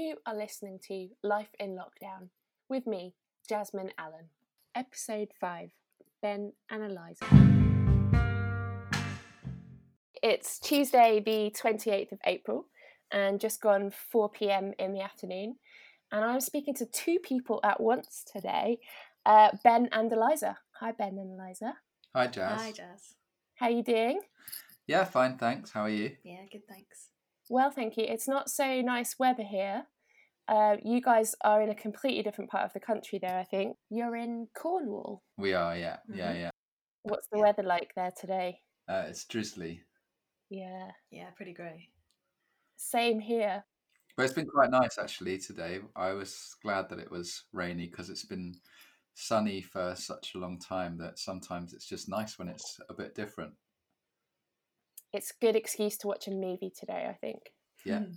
You are listening to Life in Lockdown with me, Jasmine Allen. Episode 5 Ben and Eliza. It's Tuesday, the 28th of April, and just gone 4 pm in the afternoon. And I'm speaking to two people at once today uh, Ben and Eliza. Hi, Ben and Eliza. Hi, Jazz. Hi, Jazz. How are you doing? Yeah, fine, thanks. How are you? Yeah, good, thanks. Well, thank you. It's not so nice weather here. Uh, you guys are in a completely different part of the country there, I think. You're in Cornwall. We are, yeah, yeah, Mhm. yeah. What's the weather like there today? Uh, it's drizzly, Yeah, Yeah, pretty grey. same here. but it's been quite nice actually today. I was glad that it was rainy because it's been sunny for such a long time that sometimes it's just nice when it's a bit different. It's a good excuse to watch a movie today, I think. Yeah. Hmm.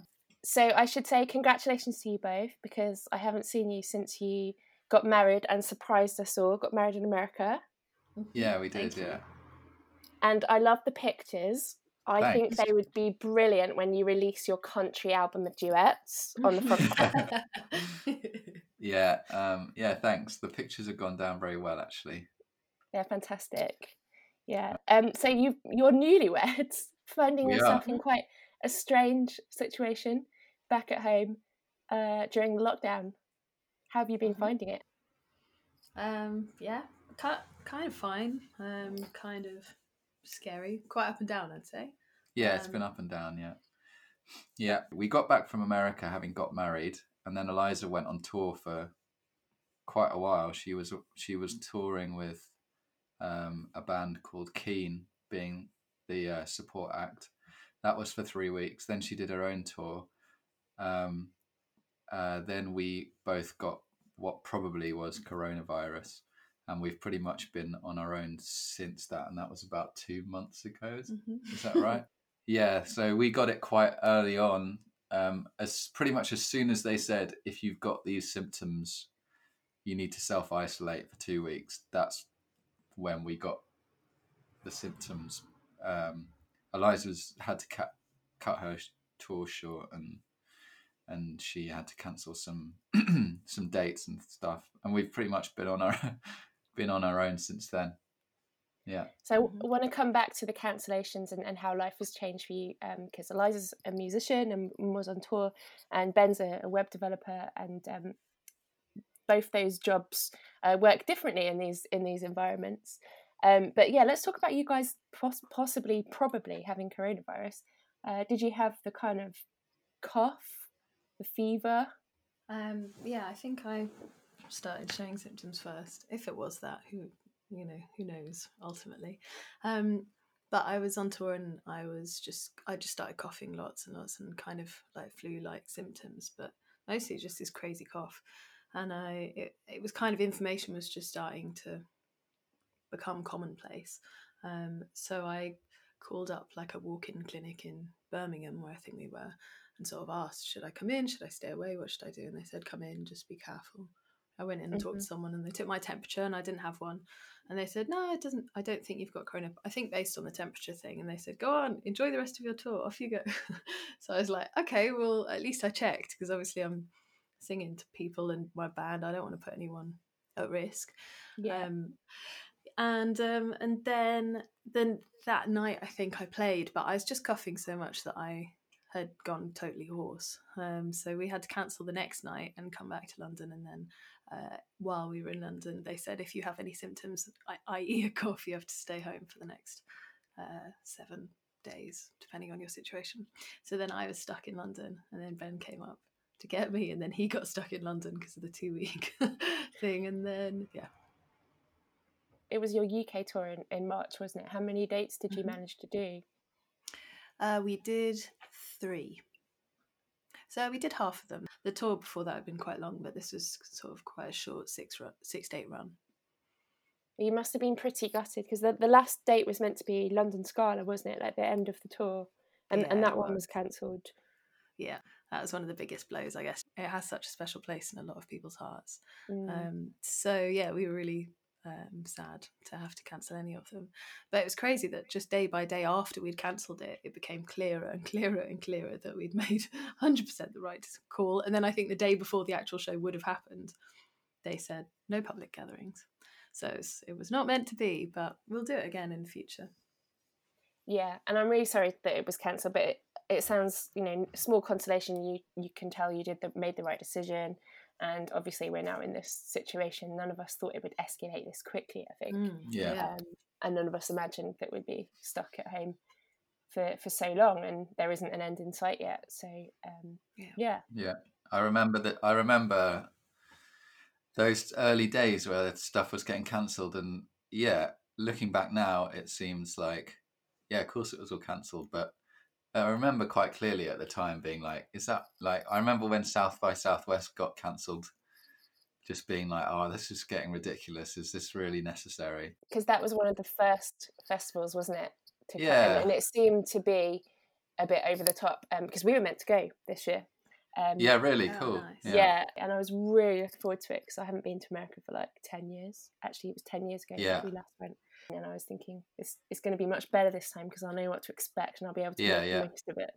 So I should say congratulations to you both because I haven't seen you since you got married and surprised us all. Got married in America, Yeah, we Thank did. you. Yeah. and I love the pictures. I think they would be brilliant when you release your country album of duets on the front. Yeah. Um, yeah. Thanks. The pictures have gone down very well actually. They're fantastic. Yeah. Um. So you you're newlyweds, finding We yourself in quite a strange situation back at home uh, during the lockdown. How have you been Mhm. finding it? um, yeah, ki- kind of fine. Um, kind of scary. Quite up and down, I'd say. Yeah, it's been Um, up and down. Yeah. Yeah. We got back from America having got married, and then Eliza went on tour for quite a while. She was she was touring with um, a band called Keane, being the uh, support act. That was for three weeks. Then she did her own tour. Um, uh, then we both got what probably was coronavirus, and we've pretty much been on our own since that. And that was about two months ago. Is, Mhm. is that right? yeah. So we got it quite early on. Um, as pretty much as soon as they said, if you've got these symptoms, you need to self isolate for two weeks. That's when we got the symptoms. Um, Eliza's had to cut cut her tour short, and and she had to cancel some some dates and stuff. And we've pretty much been on our been on our own since then. Yeah. So I want to come back to the cancellations and, and how life has changed for you because Eliza's a musician and was on tour, and Ben's a, a web developer, and um, both those jobs uh, work differently in these in these environments. Um, but yeah, let's talk about you guys poss- possibly, probably having coronavirus. Uh, did you have the kind of cough, the fever? Um, yeah, I think I started showing symptoms first. If it was that, who you know, who knows ultimately. Um, but I was on tour and I was just I just started coughing lots and lots and kind of like flu-like symptoms, but mostly just this crazy cough. And I it, it was kind of information was just starting to become commonplace. Um, so I called up like a walk-in clinic in Birmingham where I think we were and sort of asked, should I come in? Should I stay away? What should I do? And they said, come in, just be careful. I went in and talked Mhm. to someone and they took my temperature and I didn't have one. And they said, no, it doesn't, I don't think you've got corona. I think based on the temperature thing. And they said, go on, enjoy the rest of your tour. Off you go. so I was like, okay, well, at least I checked because obviously I'm singing to people and my band. I don't want to put anyone at risk. Yeah, Um, and um, and then then that night I think I played, but I was just coughing so much that I had gone totally hoarse. Um, so we had to cancel the next night and come back to London. And then uh, while we were in London, they said if you have any symptoms, i.e. a cough, you have to stay home for the next uh, seven days, depending on your situation. So then I was stuck in London, and then Ben came up to get me, and then he got stuck in London because of the two week thing. And then yeah. it was your UK tour in, in March, wasn't it? How many dates did you Mhm. manage to do? Uh, we did three. So we did half of them. The tour before that had been quite long, but this was sort of quite a short six run, six date run. You must have been pretty gutted because the, the last date was meant to be London Scala, wasn't it? Like the end of the tour, and Yeah, and that one was. was cancelled. Yeah, that was one of the biggest blows, I guess. It has such a special place in a lot of people's hearts. Mm. Um, so yeah, we were really um, sad to have to cancel any of them. But it was crazy that just day by day after we'd cancelled it, it became clearer and clearer and clearer that we'd made 100% the right call. And then I think the day before the actual show would have happened, they said no public gatherings. So it was not meant to be, but we'll do it again in the future. Yeah, and I'm really sorry that it was cancelled, but it, it sounds, you know, small consolation. You you can tell you did the, made the right decision, and obviously we're now in this situation. None of us thought it would escalate this quickly. I think, Mm, Yeah. um, and none of us imagined that we'd be stuck at home for for so long, and there isn't an end in sight yet. So, um, Yeah. yeah, Yeah, I remember that. I remember those early days where stuff was getting cancelled, and yeah, looking back now, it seems like, yeah, of course it was all cancelled, but uh, I remember quite clearly at the time being like, is that like? I remember when South by Southwest got cancelled, just being like, oh, this is getting ridiculous. Is this really necessary? because that was one of the first festivals, wasn't it? To come, Yeah. and it seemed to be a bit over the top um, because we were meant to go this year. Um, Yeah, really Oh, cool. nice. yeah. and I was really looking forward to it because I haven't been to America for like ten years. Actually, it was ten years ago Yeah. that we last went, and I was thinking it's it's going to be much better this time because I know what to expect and I'll be able to Yeah, make yeah. the most of it.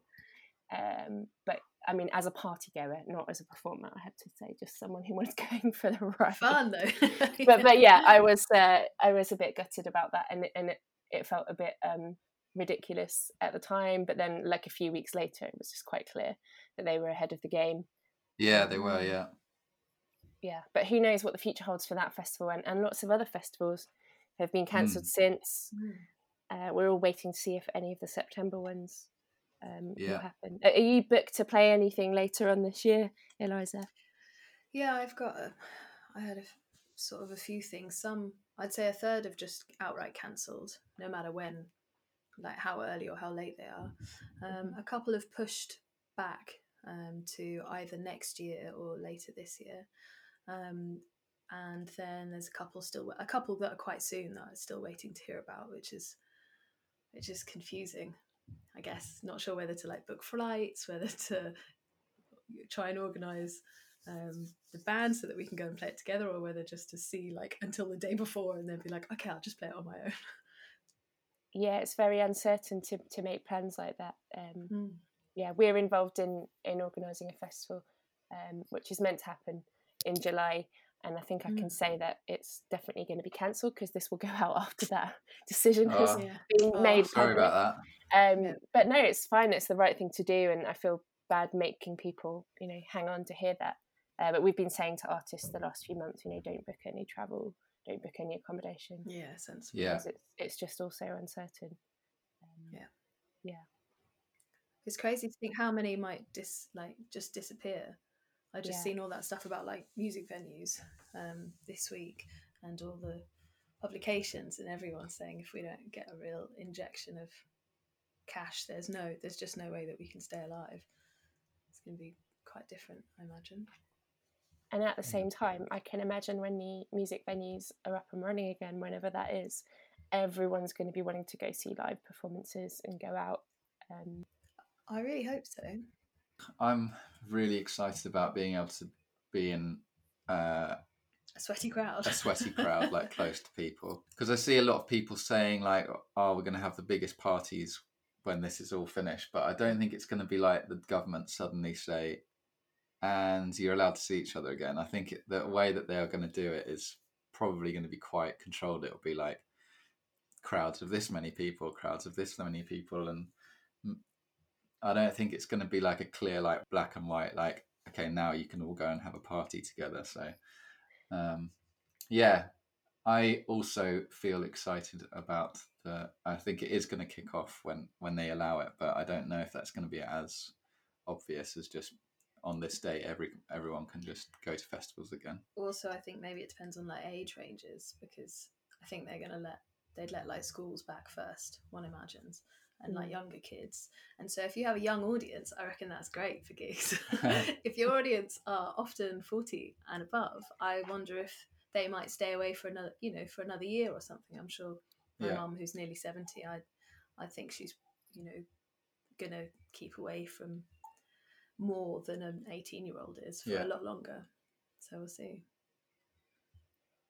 Um, but I mean, as a party goer, not as a performer, I have to say, just someone who was going for the ride. Fun though. But but yeah, I was uh, I was a bit gutted about that, and it, and it, it felt a bit um, ridiculous at the time. But then, like a few weeks later, it was just quite clear that they were ahead of the game. Yeah, they were. Mm. Yeah, yeah but who knows what the future holds for that festival and, and lots of other festivals have been cancelled Mm. since Mm. uh, we're all waiting to see if any of the september ones um, will happen are are you booked to play anything later on this year eliza Yeah, I've got. A, I had a f- sort of a few things. Some, I'd say, a third have just outright cancelled, no matter when, like how early or how late they are. Um, a couple have pushed back um, to either next year or later this year. Um, and then there's a couple still, a couple that are quite soon that I'm still waiting to hear about, which is, which is confusing. I guess not sure whether to like book flights, whether to try and organise um, the band so that we can go and play it together, or whether just to see like until the day before and then be like, okay, I'll just play it on my own. Yeah it's very uncertain to, to make plans like that um, Mm. yeah we're involved in in organising a festival um, which is meant to happen in july and I think I can Mm. say that it's definitely going to be cancelled because this will go out after that decision has Oh. Yeah. been Oh, made sorry public. about that. Um, Yeah. But no, it's fine. It's the right thing to do, and I feel bad making people, you know, hang on to hear that. Uh, but we've been saying to artists the last few months, you know, don't book any travel, don't book any accommodation, Yeah, sensible. Yeah. it's it's just also uncertain. Um, Yeah. It's crazy to think how many might dis like just disappear. I just Yeah. seen all that stuff about like music venues um, this week and all the publications and everyone saying if we don't get a real injection of cash, there's no, there's just no way that we can stay alive. It's going to be quite different, I imagine. And at the Mm. same time, I can imagine when the music venues are up and running again, whenever that is, everyone's going to be wanting to go see live performances and go out. Um, I really hope so. I'm really excited about being able to be in uh, A sweaty crowd. a sweaty crowd, like close to people, because I see a lot of people saying like, "Oh, we're going to have the biggest parties when this is all finished," but I don't think it's going to be like the government suddenly say, "And you're allowed to see each other again." I think the way that they are going to do it is probably going to be quite controlled. It'll be like crowds of this many people, crowds of this many people, and I don't think it's going to be like a clear, like black and white, like okay, now you can all go and have a party together. So, um, yeah, I also feel excited about the. I think it is going to kick off when when they allow it, but I don't know if that's going to be as obvious as just on this day every everyone can just go to festivals again. also i think maybe it depends on like age ranges because i think they're going to let they'd let like schools back first one imagines and like Mm. younger kids and so if you have a young audience i reckon that's great for gigs if your audience are often 40 and above i wonder if they might stay away for another you know for another year or something i'm sure my Yeah. mum who's nearly 70 i i think she's you know gonna keep away from more than an 18 year old is for Yeah. a lot longer so we'll see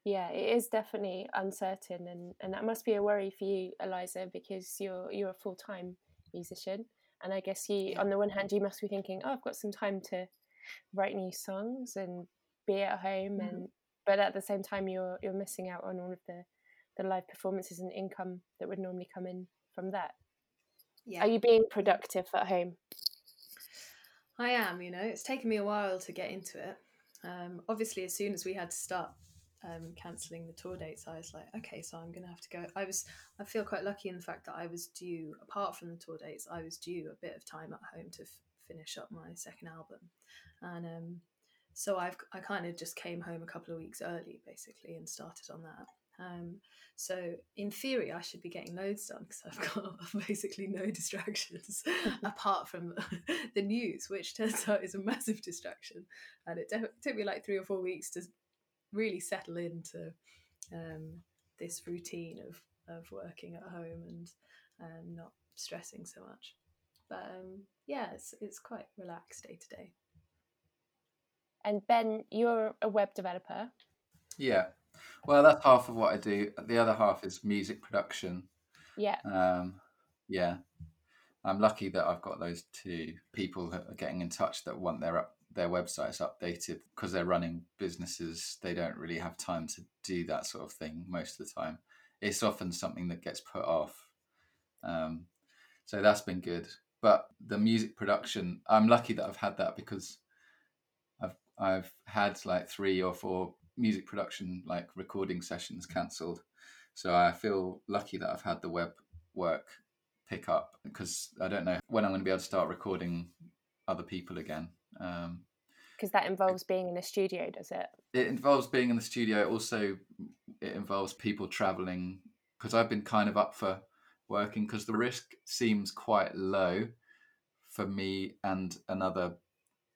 Yeah, it is definitely uncertain, and, and that must be a worry for you, Eliza, because you're you're a full time musician, and I guess you, Yeah. on the one hand, you must be thinking, oh, I've got some time to write new songs and be at home, Mhm. and but at the same time, you're you're missing out on all of the the live performances and income that would normally come in from that. Yeah. Are you being productive at home? I am, you know, it's taken me a while to get into it. Um, obviously, as soon as we had to start um, cancelling the tour dates, I was like, okay, so I'm going to have to go. I was, I feel quite lucky in the fact that I was due, apart from the tour dates, I was due a bit of time at home to f- finish up my second album, and um, so I've, I kind of just came home a couple of weeks early, basically, and started on that. Um, so in theory, I should be getting loads done because I've got basically no distractions apart from the news, which turns out is a massive distraction. And it def- took me like three or four weeks to really settle into um, this routine of of working at home and um, not stressing so much. But um, yeah, it's it's quite relaxed day to day. And Ben, you're a web developer. Yeah. Well, that's half of what I do. The other half is music production. Yeah, Um, yeah, I'm lucky that I've got those two people that are getting in touch that want their up, their websites updated because they're running businesses. They don't really have time to do that sort of thing most of the time. It's often something that gets put off. Um, so that's been good. But the music production, I'm lucky that I've had that because I've I've had like three or four music production like recording sessions cancelled. So I feel lucky that I've had the web work pick up because I don't know when I'm going to be able to start recording other people again. Um, because that involves being in a studio, does it? it involves being in the studio. Also, it involves people traveling because I've been kind of up for working because the risk seems quite low for me and another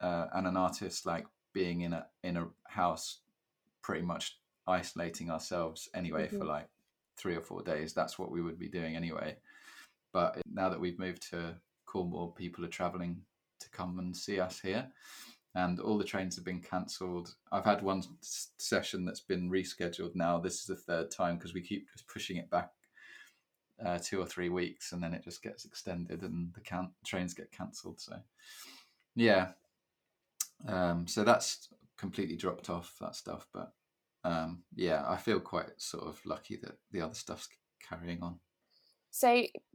uh, and an artist like being in a in a house pretty much isolating ourselves anyway for Mhm. like three or four days. That's what we would be doing anyway. But now that we've moved to cornwall people are traveling to come and see us here. And all the trains have been cancelled. I've had one s- session that's been rescheduled now. This is the third time because we keep just pushing it back uh, two or three weeks and then it just gets extended and the can- trains get cancelled. So yeah. Um, so that's completely dropped off that stuff but um, yeah i feel quite sort of lucky that the other stuff's carrying on So,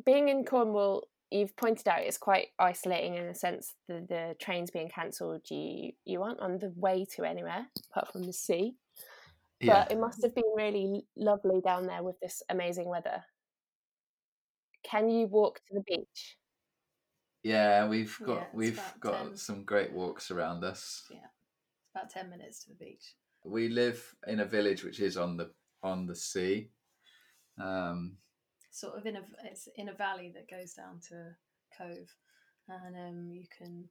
being in Cornwall, you've pointed out it's quite isolating in a sense. The the trains being cancelled, you you aren't on the way to anywhere apart from the sea. yeah But it must have been really lovely down there with this amazing weather. Can you walk to the beach? yeah we've got Yeah, we've got 10. some great walks around us It's about ten minutes to the beach. we live in a village which is on the on the sea. Um, sort of in a it's in a valley that goes down to a cove and um you can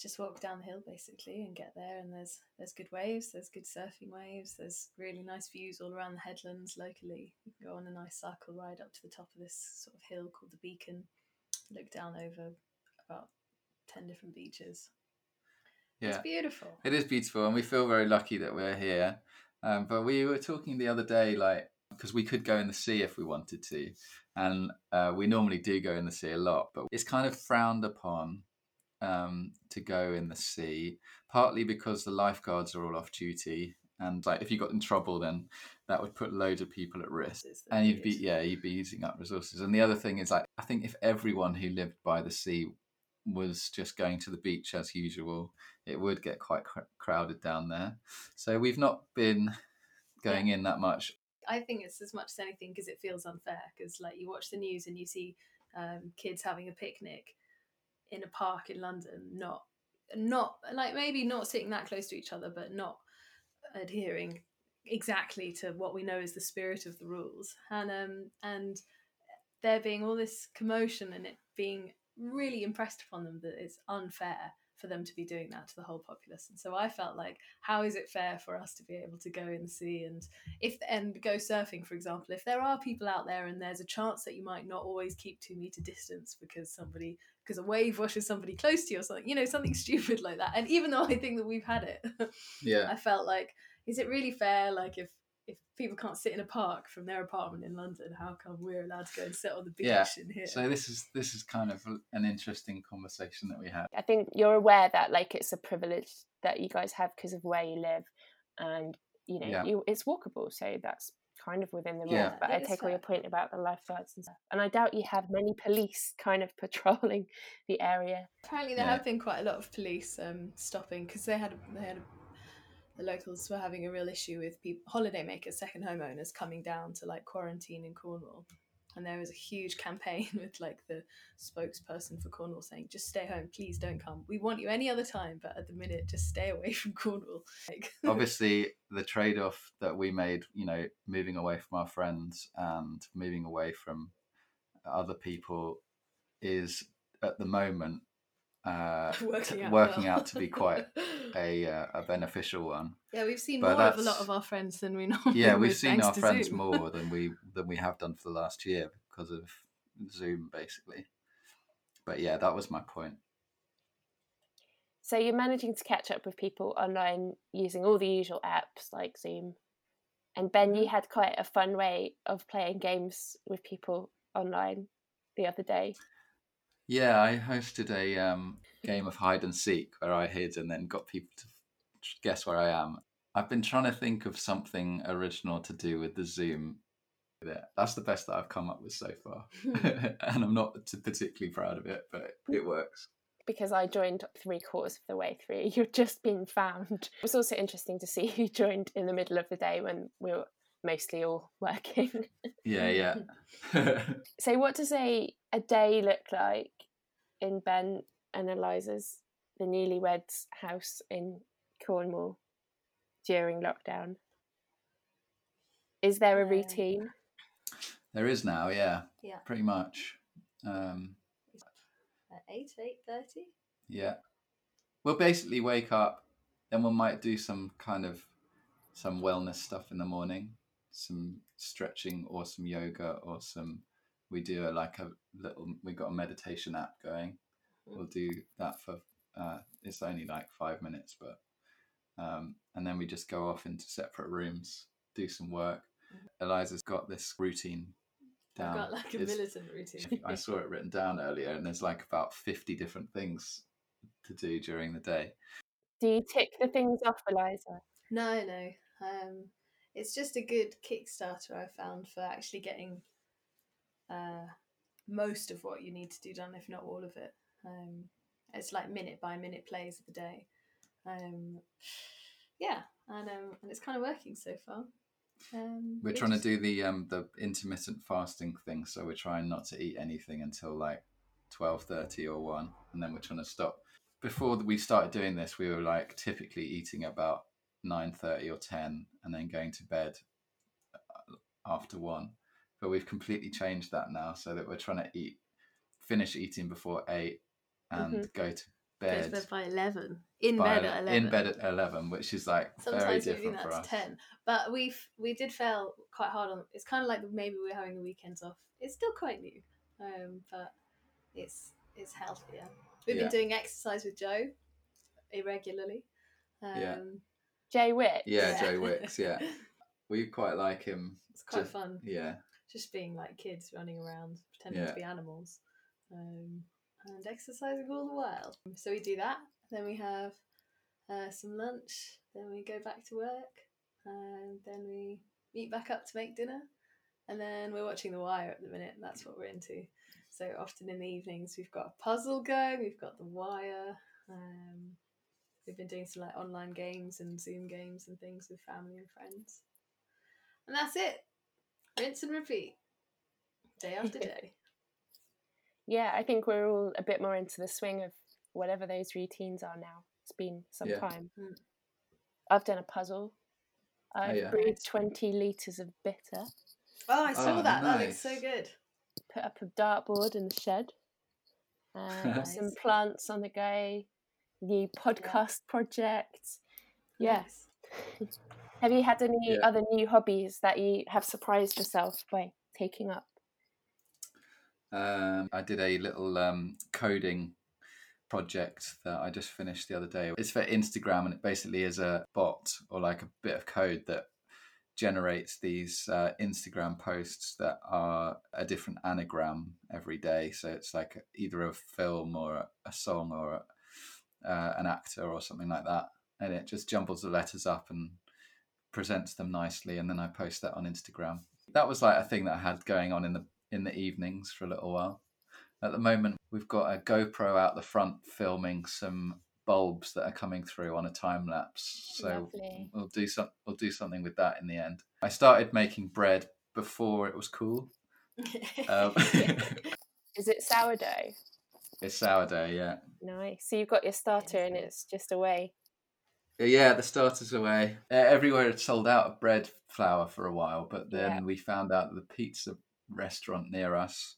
just walk down the hill basically and get there and there's there's good waves there's good surfing waves there's really nice views all around the headlands locally. You can go on a nice cycle ride up to the top of this sort of hill called the beacon look down over about 10 different beaches yeah it's beautiful It is beautiful, and we feel very lucky that we're here. Um, but we were talking the other day, like, because we could go in the sea if we wanted to, and uh, we normally do go in the sea a lot, but it's kind of frowned upon um, to go in the sea, partly because the lifeguards are all off duty, and like if you got in trouble, then that would put loads of people at risk. And you'd be yeah, you'd be using up resources. And the other thing is like I think if everyone who lived by the sea was just going to the beach as usual, it would get quite cr- crowded down there. So we've not been going in that much. I think it's as much as anything because it feels unfair. Because like you watch the news and you see um, kids having a picnic in a park in London, not not like maybe not sitting that close to each other, but not adhering exactly to what we know is the spirit of the rules, and um and there being all this commotion and it being really impressed upon them that it's unfair for them to be doing that to the whole populace. And so I felt like, how is it fair for us to be able to go and see and if and go surfing, for example, if there are people out there and there's a chance that you might not always keep two meter distance because somebody because a wave washes somebody close to you or something, you know, something stupid like that. And even though I think that we've had it, Yeah. I felt like, is it really fair? Like if if people can't sit in a park from their apartment in London, how come we're allowed to go and sit on the beach Yeah, in here? So this is this is kind of an interesting conversation that we had. I think you're aware that like it's a privilege that you guys have because of where you live, and you know Yeah. you it's walkable, so that's kind of within the rules. Yeah. But Yeah, I it's take all your point about the lifeguards and stuff, and I doubt you have many police kind of patrolling the area. Apparently, there Yeah. have been quite a lot of police um, stopping because they had they had the locals were having a real issue with people holidaymakers, second homeowners coming down to like quarantine in Cornwall, and there was a huge campaign with like the spokesperson for Cornwall saying, "Just stay home, please don't come. We want you any other time, but at the minute, just stay away from Cornwall." Like, Obviously, the trade-off that we made, you know, moving away from our friends and moving away from other people, is at the moment uh, working out working well. out to be quite a uh, a beneficial one. yeah, we've seen But more of a lot of our friends than we normally. Yeah, we've seen our friends Zoom. more than we than we have done for the last year because of Zoom, basically. But yeah, that was my point. So you're managing to catch up with people online using all the usual apps like Zoom. And Ben, you had quite a fun way of playing games with people online the other day. Yeah, I hosted a um, game of hide and seek where I hid and then got people to guess where I am. I've been trying to think of something original to do with the Zoom. bit. That's the best that I've come up with so far, and I'm not particularly proud of it, but it works. because I joined three quarters of the way through. You've just been found. It was also interesting to see who joined in the middle of the day when we were mostly all working. Yeah, yeah. so, what does a, a day look like in Ben and Eliza's, the newlyweds' house in Cornwall during lockdown? Is there a routine? there is now, yeah, Yeah, pretty much. Um, at eight, eight thirty. Yeah. We'll basically wake up, then we might do some kind of some wellness stuff in the morning, some stretching or some yoga or some we do a, like a little we got a meditation app going. We'll do that for uh, it's only like five minutes, but um, and then we just go off into separate rooms, do some work. Eliza's got this routine down. I've got like a It's- militant routine. I saw it written down earlier, and there's like about 50 different things to do during the day. Do you tick the things off, Eliza? No, no. Um, it's just a good Kickstarter I found for actually getting uh, most of what you need to do done, if not all of it. Um, it's like minute by minute plays of the day. Um, yeah, and um, and it's kind of working so far. Um, We're trying just- to do the um the intermittent fasting thing, so we're trying not to eat anything until like 12:30 or 1, and then we're trying to stop. Before we started doing this, we were like typically eating about 9:30 or 10 and then going to bed uh, after 1. But we've completely changed that now so that we're trying to eat finish eating before 8 and go to go to bed bed by eleven. In by bed ele- at eleven. in bed at 11, which is like Sometimes we do different that for us. ten, but we've we did fail quite hard on. It's kind of like maybe we're having the weekends off. It's still quite new, um, but it's it's healthier. We've Yeah. been doing exercise with Joe irregularly. Um, Yeah. Jay Witt? Yeah, Joe Wicks, yeah. We quite like him. it's quite to- fun. Yeah. Just being like kids running around pretending Yeah. to be animals, um, and exercising all the while. So we do that. Then we have uh, some lunch. Then we go back to work, and then we meet back up to make dinner. And then we're watching The Wire at the minute. That's what we're into. So often in the evenings, we've got a puzzle going. We've got The Wire. Um, we've been doing some like online games and Zoom games and things with family and friends. And that's it. Rinse and repeat. Day after day. Yeah, I think we're all a bit more into the swing of whatever those routines are now. It's been some Yeah. time. Mm. I've done a puzzle. I've yeah. brewed 20 litres of bitter, Oh, I saw Oh, that. That looks so good. put up a dartboard in the shed, uh, got some plants on the go, new podcast project. Yeah. Have you had any Yeah. other new hobbies that you have surprised yourself by taking up? Um, I did a little um, coding project that I just finished the other day. It's for Instagram and it basically is a bot or like a bit of code that generates these uh, Instagram posts that are a different anagram every day. So it's like either a film or a song or a, uh, an actor or something like that, and it just jumbles the letters up and presents them nicely, and then I post that on Instagram. That was like a thing that I had going on in the in the evenings for a little while. At the moment, we've got a GoPro out the front filming some bulbs that are coming through on a time lapse. So Lovely. we'll do some we'll do something with that in the end. I started making bread before it was cool. Um, Is it sourdough? it's sourdough, yeah. Nice. So you've got your starter and it's just away. Yeah, the starter's away. Uh, everywhere had sold out of bread flour for a while, but then Yeah. we found out that the pizza restaurant near us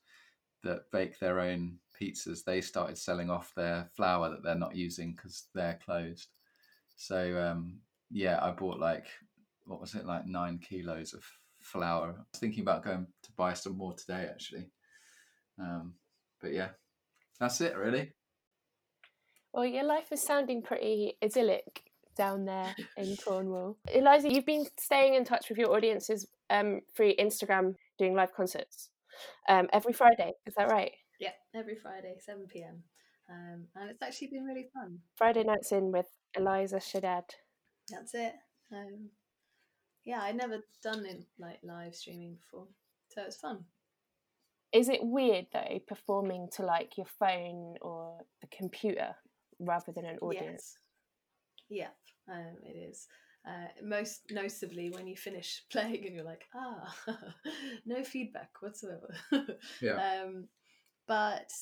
that bake their own pizzas, they started selling off their flour that they're not using because they're closed. So um, yeah, I bought like what was it like nine kilos of flour. I was thinking about going to buy some more today actually. Um, but yeah, that's it really. Well, your life is sounding pretty idyllic down there in Cornwall. Eliza, you've been staying in touch with your audiences um, through Instagram doing live concerts um, every Friday. Is that right? yeah, every Friday, 7 pm. Um, and it's actually been really fun. Friday nights in with Eliza Shaddad. That's it. Um, yeah, I'd never done in like live streaming before, so it's fun. Is it weird though performing to like your phone or the computer rather than an audience? Yes. Yeah, um, it is. Uh, most noticeably when you finish playing and you're like, ah, no feedback whatsoever. Yeah. um, but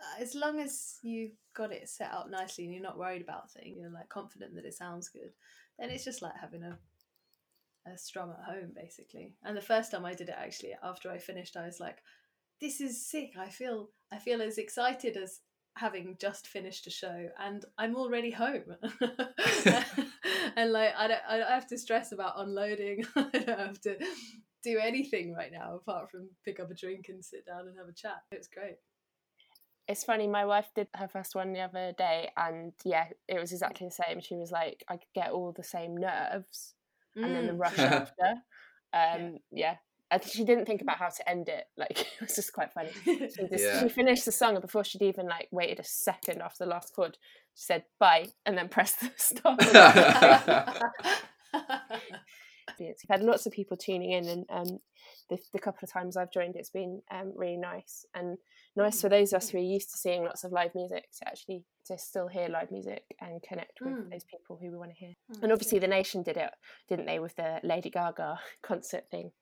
uh, as long as you've got it set up nicely and you're not worried about things, you're like confident that it sounds good, then it's just like having a a strum at home basically. And the first time I did it actually after I finished I was like this is sick. I feel I feel as excited as having just finished a show and I'm already home. and like I don't I don't have to stress about unloading. I don't have to do anything right now apart from pick up a drink and sit down and have a chat. It's great. It's funny, my wife did her first one the other day, and yeah, it was exactly the same. She was like, I get all the same nerves and then the Mm. rush after. Um, yeah. I think she didn't think about how to end it. Like, it was just quite funny. She, just, Yeah. she finished the song, and before she'd even like waited a second after the last chord, she said bye and then pressed the stop. audience. We've had lots of people tuning in, and um, the, the couple of times I've joined, it's been um, really nice and nice for those of us who are used to seeing lots of live music to actually to still hear live music and connect with Mm. those people who we want to hear. Mm, And obviously, the nation did it, didn't they, with the Lady Gaga concert thing?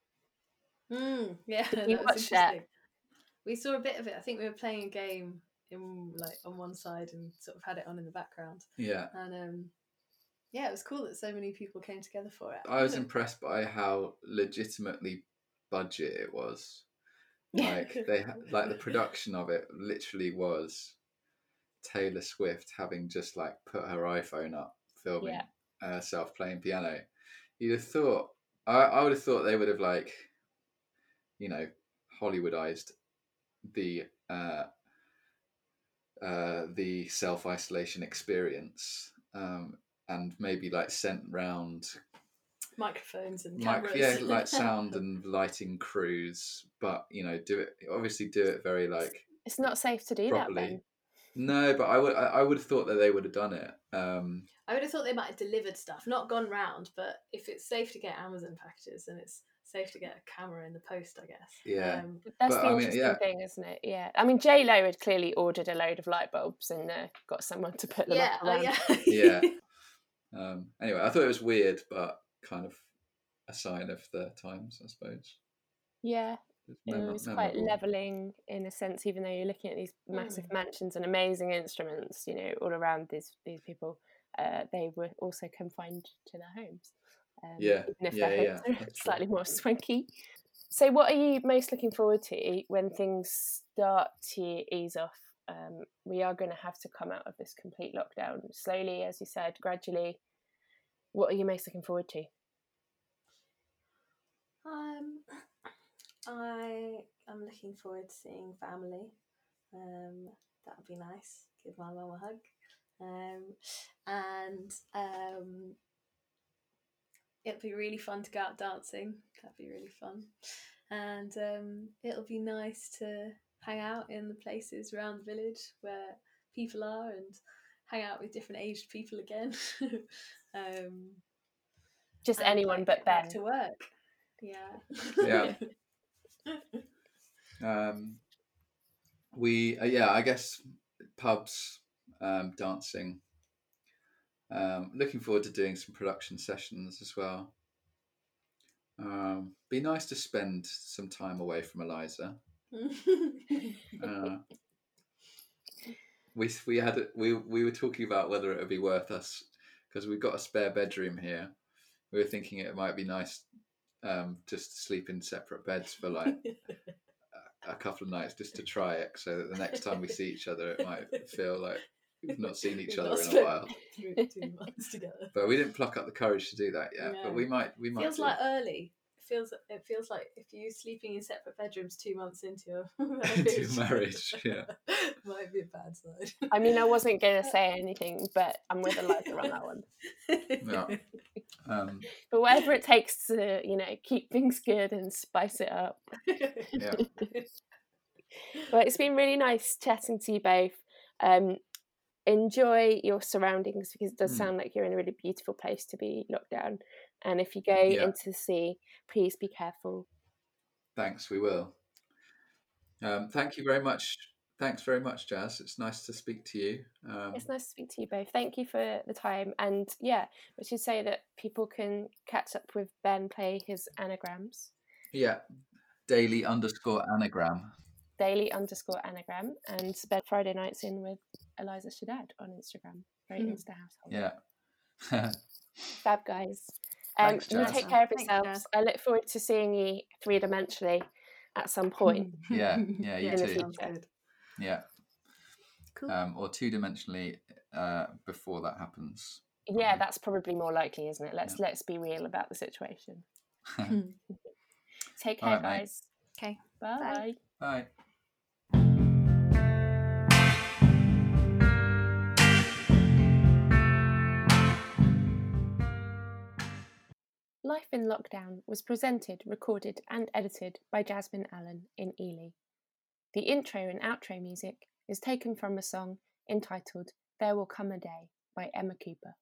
Mm, yeah, you that watch that? We saw a bit of it. I think we were playing a game in like on one side and sort of had it on in the background. yeah. And um, yeah, it was cool that so many people came together for it. I was impressed by how legitimately budget it was. Like they, like the production of it, literally was Taylor Swift having just like put her iPhone up, filming Yeah. herself playing piano. You'd have thought, I, I would have thought they would have like, you know, Hollywoodized the uh, uh, the self isolation experience, um, and maybe like sent round microphones and mic- yeah, like sound and lighting crews, but you know, do it obviously do it very like It's not safe to do that, properly. No, but I would I, I would have thought that they would have done it. Um, I would have thought they might have delivered stuff, not gone round, but if it's safe to get Amazon packages, then it's safe to get a camera in the post, I guess. Yeah. Um, That's But, the I mean, interesting yeah. thing, isn't it? Yeah. I mean, J Lo had clearly ordered a load of light bulbs and uh, got someone to put them yeah, up oh, yeah. Yeah. um, anyway, I thought it was weird, but kind of a sign of the times, I suppose. Yeah, It's it was quite memorable. leveling in a sense, even though you're looking at these massive mansions and amazing instruments, you know, all around these these people. Uh, they were also confined to their homes. Um, Yeah, even if yeah, their yeah, homes are slightly more swanky. So, what are you most looking forward to when things start to ease off? Um, we are going to have to come out of this complete lockdown slowly, as you said, gradually. What are you most looking forward to? Um, I am looking forward to seeing family. Um, that would be nice. Give my mum a hug. Um, and um, it'll be really fun to go out dancing. That'd be really fun, and um, it'll be nice to hang out in the places around the village where people are and hang out with different aged people again. um, Just anyone like, but get back Ben. to work. Yeah. Yeah. Um, we uh, yeah, I guess pubs, um, dancing. Um, looking forward to doing some production sessions as well. Um, be nice to spend some time away from Eliza. Uh, we we had a- we we were talking about whether it would be worth us because we've got a spare bedroom here. We were thinking it might be nice um, just to sleep in separate beds for like a couple of nights just to try it, so that the next time we see each other, it might feel like we've not seen each other in a spent while. Two, two months together. But we didn't pluck up the courage to do that yet. No. But we might. We might. feels do. like early. It feels it feels like if you're sleeping in separate bedrooms two months into your Into marriage, yeah. might be a bad side. I mean, I wasn't going to say anything, but I'm with Eliza on that one. Yeah. Um, But whatever it takes to, you know, keep things good and spice it up. yeah. Well, it's been really nice chatting to you both. Um, enjoy your surroundings because it does Mm. sound like you're in a really beautiful place to be locked down. And if you go Yeah. into the sea, please be careful. Thanks. We will. Um, thank you very much. Thanks very much, Jazz. It's nice to speak to you. Um, It's nice to speak to you both. Thank you for the time. And yeah, we should say that people can catch up with Ben, play his anagrams, yeah. Daily underscore anagram. daily underscore anagram, and spend Friday nights in with Eliza Shaddad on Instagram. Very Hmm. Insta household. Yeah. Fab guys. Um, Thanks, you take care of yourselves. Jazz. I look forward to seeing you three dimensionally at some point. Yeah, yeah, you too. sounds future. good. yeah. Cool. Um, or two dimensionally uh, before that happens. Yeah, that's probably more likely, isn't it? Let's let's be real about the situation. Hmm. Take care, right, mate. guys. Okay. Bye. Bye. Life in Lockdown was presented, recorded, and edited by Jasmine Allen in Ely. The intro and outro music is taken from a song entitled There Will Come a Day by Emma Cooper.